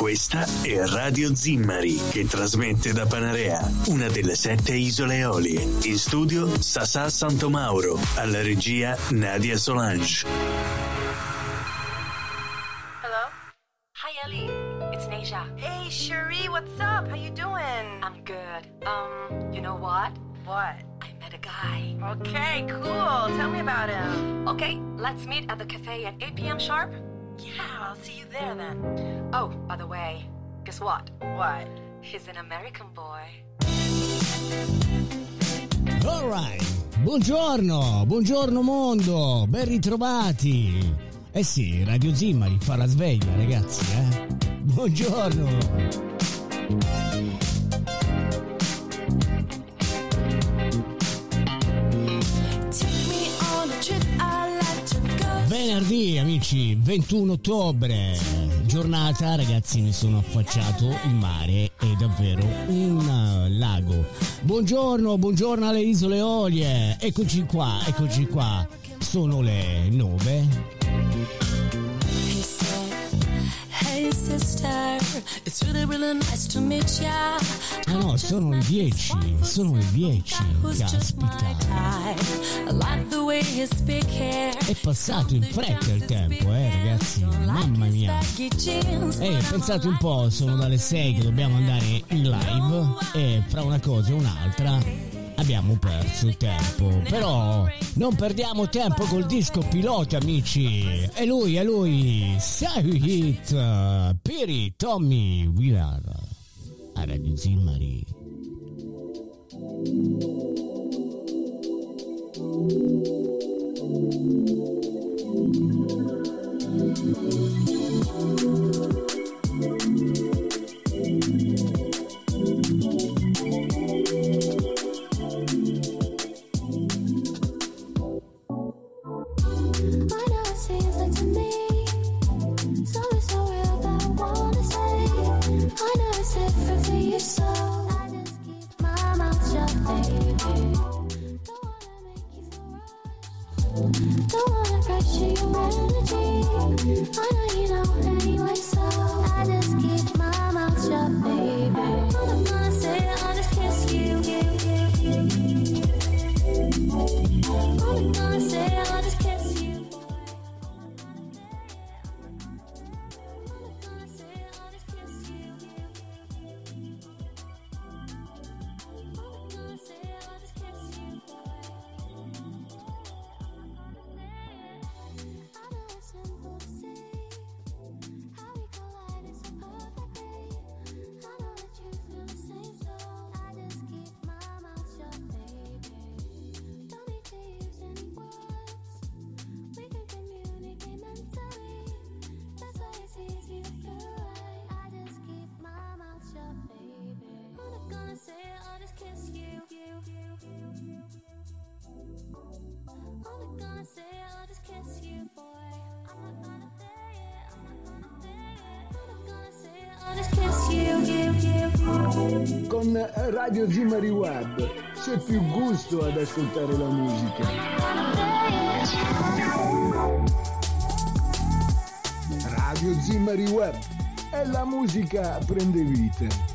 Questa è Radio Zimmari che trasmette da Panarea, una delle sette isole Eolie. In studio Sasà Santomauro, alla regia Nadia Solange. Hello? Hi, Ellie. It's Nasia. Hey, Cherie, what's up? How you doing? I'm good. Um, you know what? What? I met a guy. Okay, cool. Tell me about him. Okay, let's meet at the cafe at 8 p.m. sharp. Yeah, I'll see you there then. Oh, by the way, guess what? What? He's an American boy. Alright, buongiorno, buongiorno mondo, ben ritrovati. Eh sì, Radio Zimmari fa la sveglia ragazzi, eh. Buongiorno. Venerdì amici, 21 ottobre, giornata ragazzi mi sono affacciato, il mare è davvero un eh, lago. Buongiorno, buongiorno alle isole Eolie, eccoci qua, eccoci qua, sono le 9 Ah no, sono le 10, sono le 10, Who's just my caspita. È passato in fretta il tempo, eh ragazzi, mamma mia. Ehi, pensate un po', sono dalle 6 che dobbiamo andare in live e fra una cosa e un'altra abbiamo perso tempo. Però non perdiamo tempo col disco pilota, amici. È lui, è lui, Say It, Piri Tommy Willard a Radio Zimmari. I Con Radio Zimari Web c'è più gusto ad ascoltare la musica. Radio Zimari Web e la musica prende vita.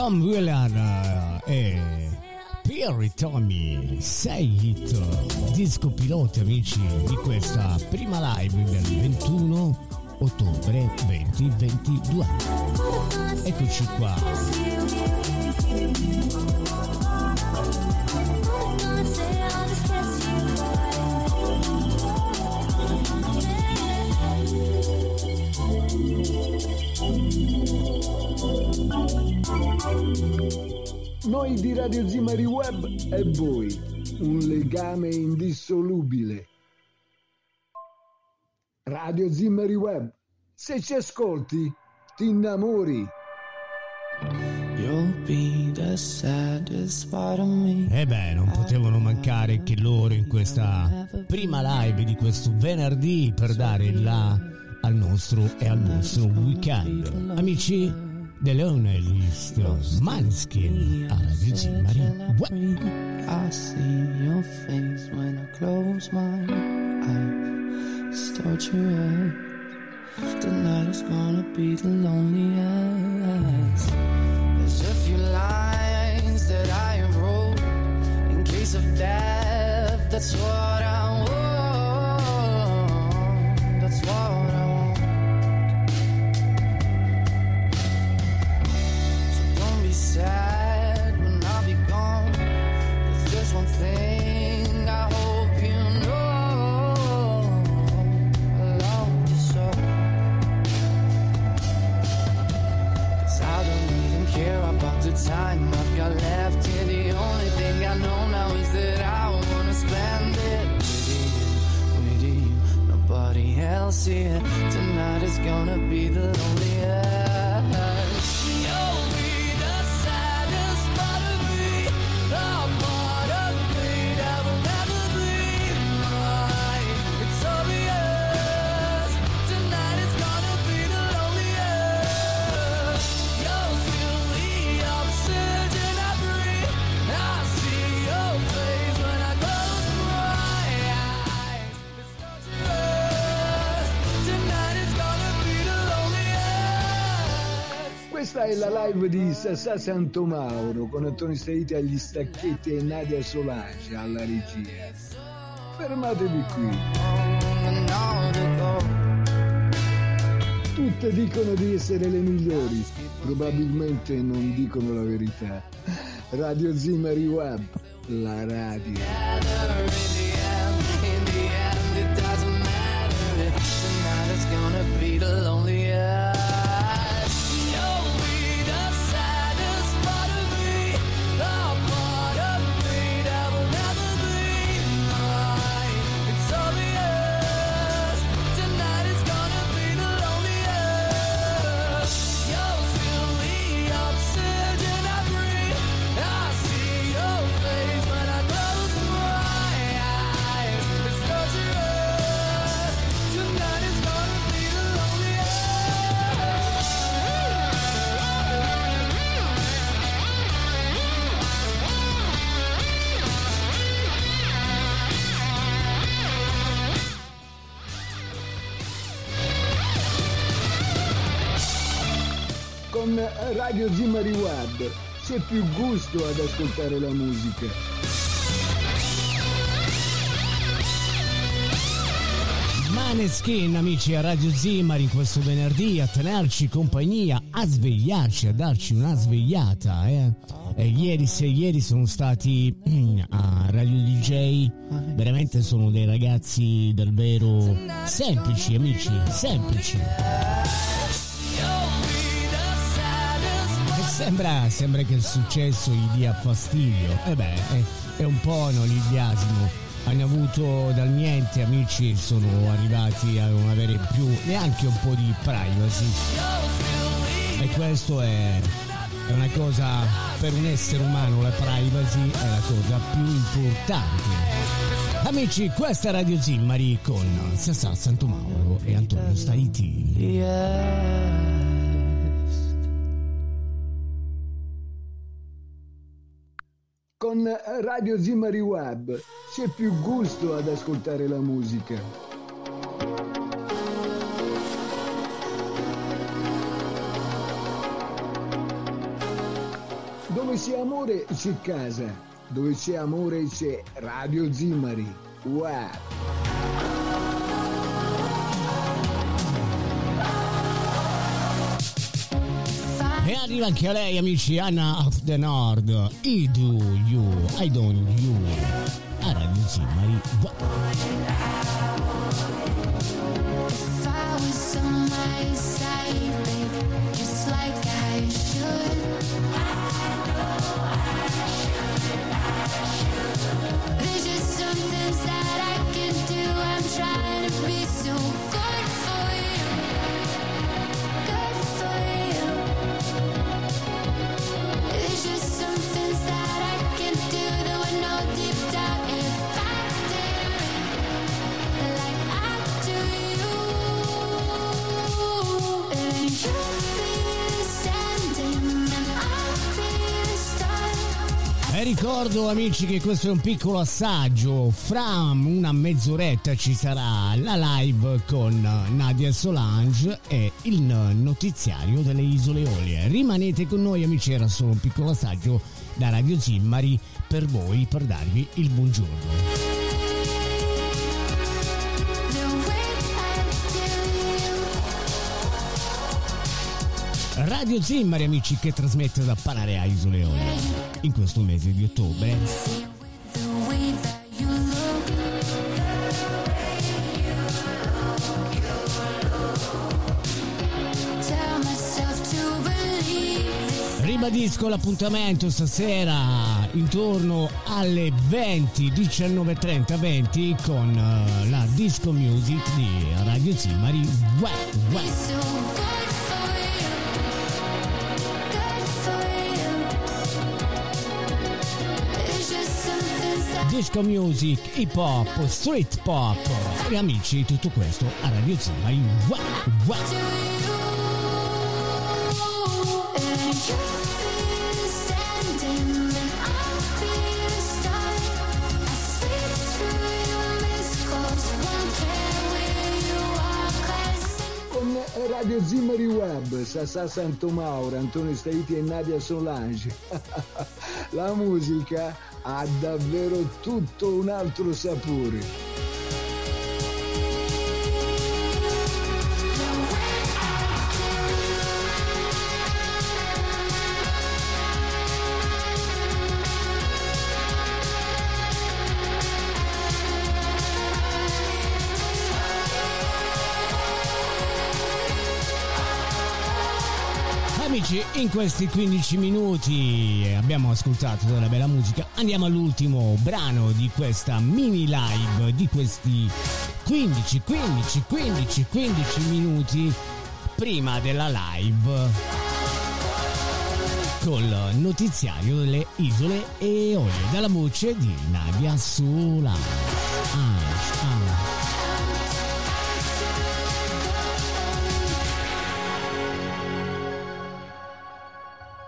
Tom Willard e Piri Tommy Say It disco pilota amici di questa prima live del 21 ottobre 2022 eccoci qua Noi di Radio Zimari Web e voi, un legame indissolubile. Radio Zimari Web, se ci ascolti, ti innamori. You'll be the saddest part of me. E beh, non potevano mancare anche loro in questa prima live di questo venerdì per dare là al nostro e al vostro weekend. Amici, Delone List Manskin a Radio Zimari I see your face when I close my eyes. Start your head Tonight is gonna be the loneliest There's a few lines that I have wrote In case of death That's what care about the time I've got left here. The only thing I know now is that I wanna spend it with you, with you. Nobody else here. Tonight is gonna be the loneliest. È la live di Sassà Santomauro con Antonio Staiti agli stacchetti e Nadia Solange alla regia. Fermatevi qui. Tutte dicono di essere le migliori, probabilmente non dicono la verità. Radio Zimari Web, la radio. Con Radio Zimari Web c'è più gusto ad ascoltare la musica. Maneskin, amici a Radio Zimari, questo venerdì a tenerci compagnia, a svegliarci, a darci una svegliata. Eh. E ieri, se ieri sono stati mm, a Radio DJ, veramente sono dei ragazzi davvero semplici, amici, semplici. Sembra, sembra che il successo gli dia fastidio. E beh, è, è un po' un oliviasimo. Hanno avuto dal niente amici, sono arrivati a non avere più neanche un po' di privacy. E questo è, è una cosa, per un essere umano la privacy è la cosa più importante. Amici, questa è Radio Zimmari con Sassà Santomauro e Antonio Staiti. Yes. Con Radio Zimari Web c'è più gusto ad ascoltare la musica. Dove c'è amore c'è casa, dove c'è amore c'è Radio Zimari Web. Arriva anche a lei, amici, Anna of the Nord. I do you, I don't you. A Radio Zimmari. If I was on my side, babe, just like I should. There's just some things that I can do. I'm trying ricordo amici che questo è un piccolo assaggio, fra una mezz'oretta ci sarà la live con Nadia Solange e il notiziario delle Isole Olie. Rimanete con noi amici, era solo un piccolo assaggio da Radio Zimmari per voi, per darvi il buongiorno. Radio Zimmari amici che trasmette da Panarea Isole Olie in questo mese di ottobre. Ribadisco l'appuntamento stasera intorno alle 20, 19.30, 20 con uh, la disco music di Radio Zimmari. Uè, uè. Disco music, hip hop, street pop. E amici, tutto questo a Radio Zimari. Wow, wow. Radio Zimari Web, Sassà Santomauro, Antonio Staiti e Nadia Solange. La musica ha davvero tutto un altro sapore. Amici, in questi 15 minuti abbiamo ascoltato della bella musica. Andiamo all'ultimo brano di questa mini live di questi 15, 15, 15, 15 minuti prima della live col notiziario delle isole Eolie dalla voce di Nadia Sula.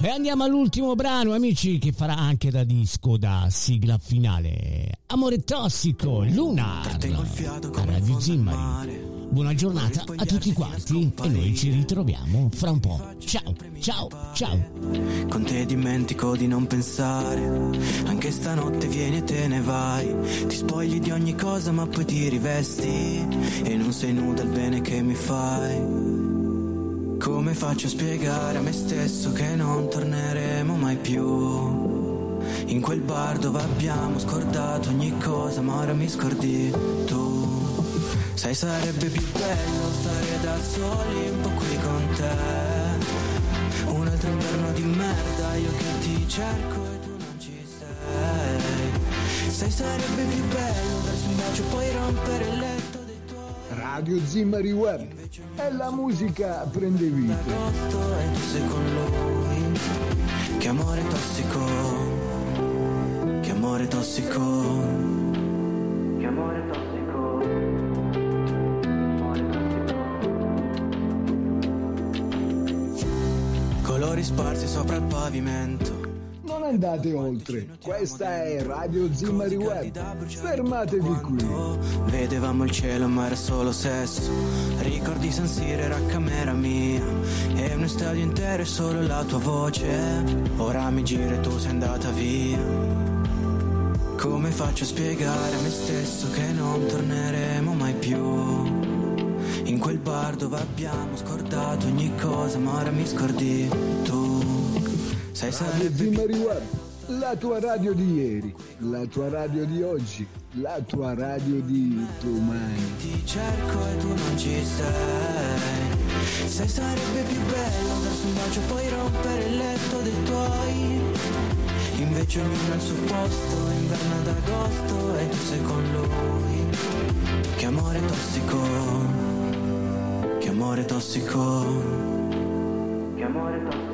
E andiamo all'ultimo brano, amici, che farà anche da disco da sigla finale. Amore tossico, Luna, a Radio Zimmari. Buona giornata a tutti quanti e noi ci ritroviamo fra un po'. Ciao, ciao, ciao. Con te dimentico di non pensare, anche stanotte vieni e te ne vai. Ti spogli di ogni cosa ma poi ti rivesti e non sei nuda il bene che mi fai. Come faccio a spiegare a me stesso che non torneremo mai più? In quel bar dove abbiamo scordato ogni cosa, ma ora mi scordi tu. Sai, sarebbe più bello stare da soli un po' qui con te. Un altro inverno di merda, io che ti cerco e tu non ci sei. Sai, sarebbe più bello darsi un bacio e poi rompere letto. Radio Zimmari Web e la musica prende vita. E sei con lui. Che amore tossico. Che amore tossico. Che amore tossico. Colori sparsi sopra il pavimento andate oltre. Questa è Radio Zimmari Web. Fermatevi qui. Vedevamo il cielo ma era solo sesso. Ricordi San Siro era camera mia. E un stadio intero e solo la tua voce. Ora mi giro e tu sei andata via. Come faccio a spiegare a me stesso che non torneremo mai più? In quel bar dove abbiamo scordato ogni cosa, ma ora mi scordi tu. Sai Radio Zimmari Web, la tua radio di ieri, la tua radio di oggi, la tua radio di domani. Ti cerco e tu non ci sei. Sai sarebbe più bello darsi un bacio poi rompere il letto dei tuoi. Invece ognuno al suo posto, inverno ad agosto e tu sei con lui. Che amore tossico, che amore tossico, che amore tossico.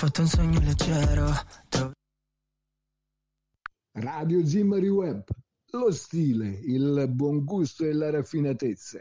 Fatto un sogno leggero. Radio Zimmari Web, lo stile, il buon gusto e la raffinatezza.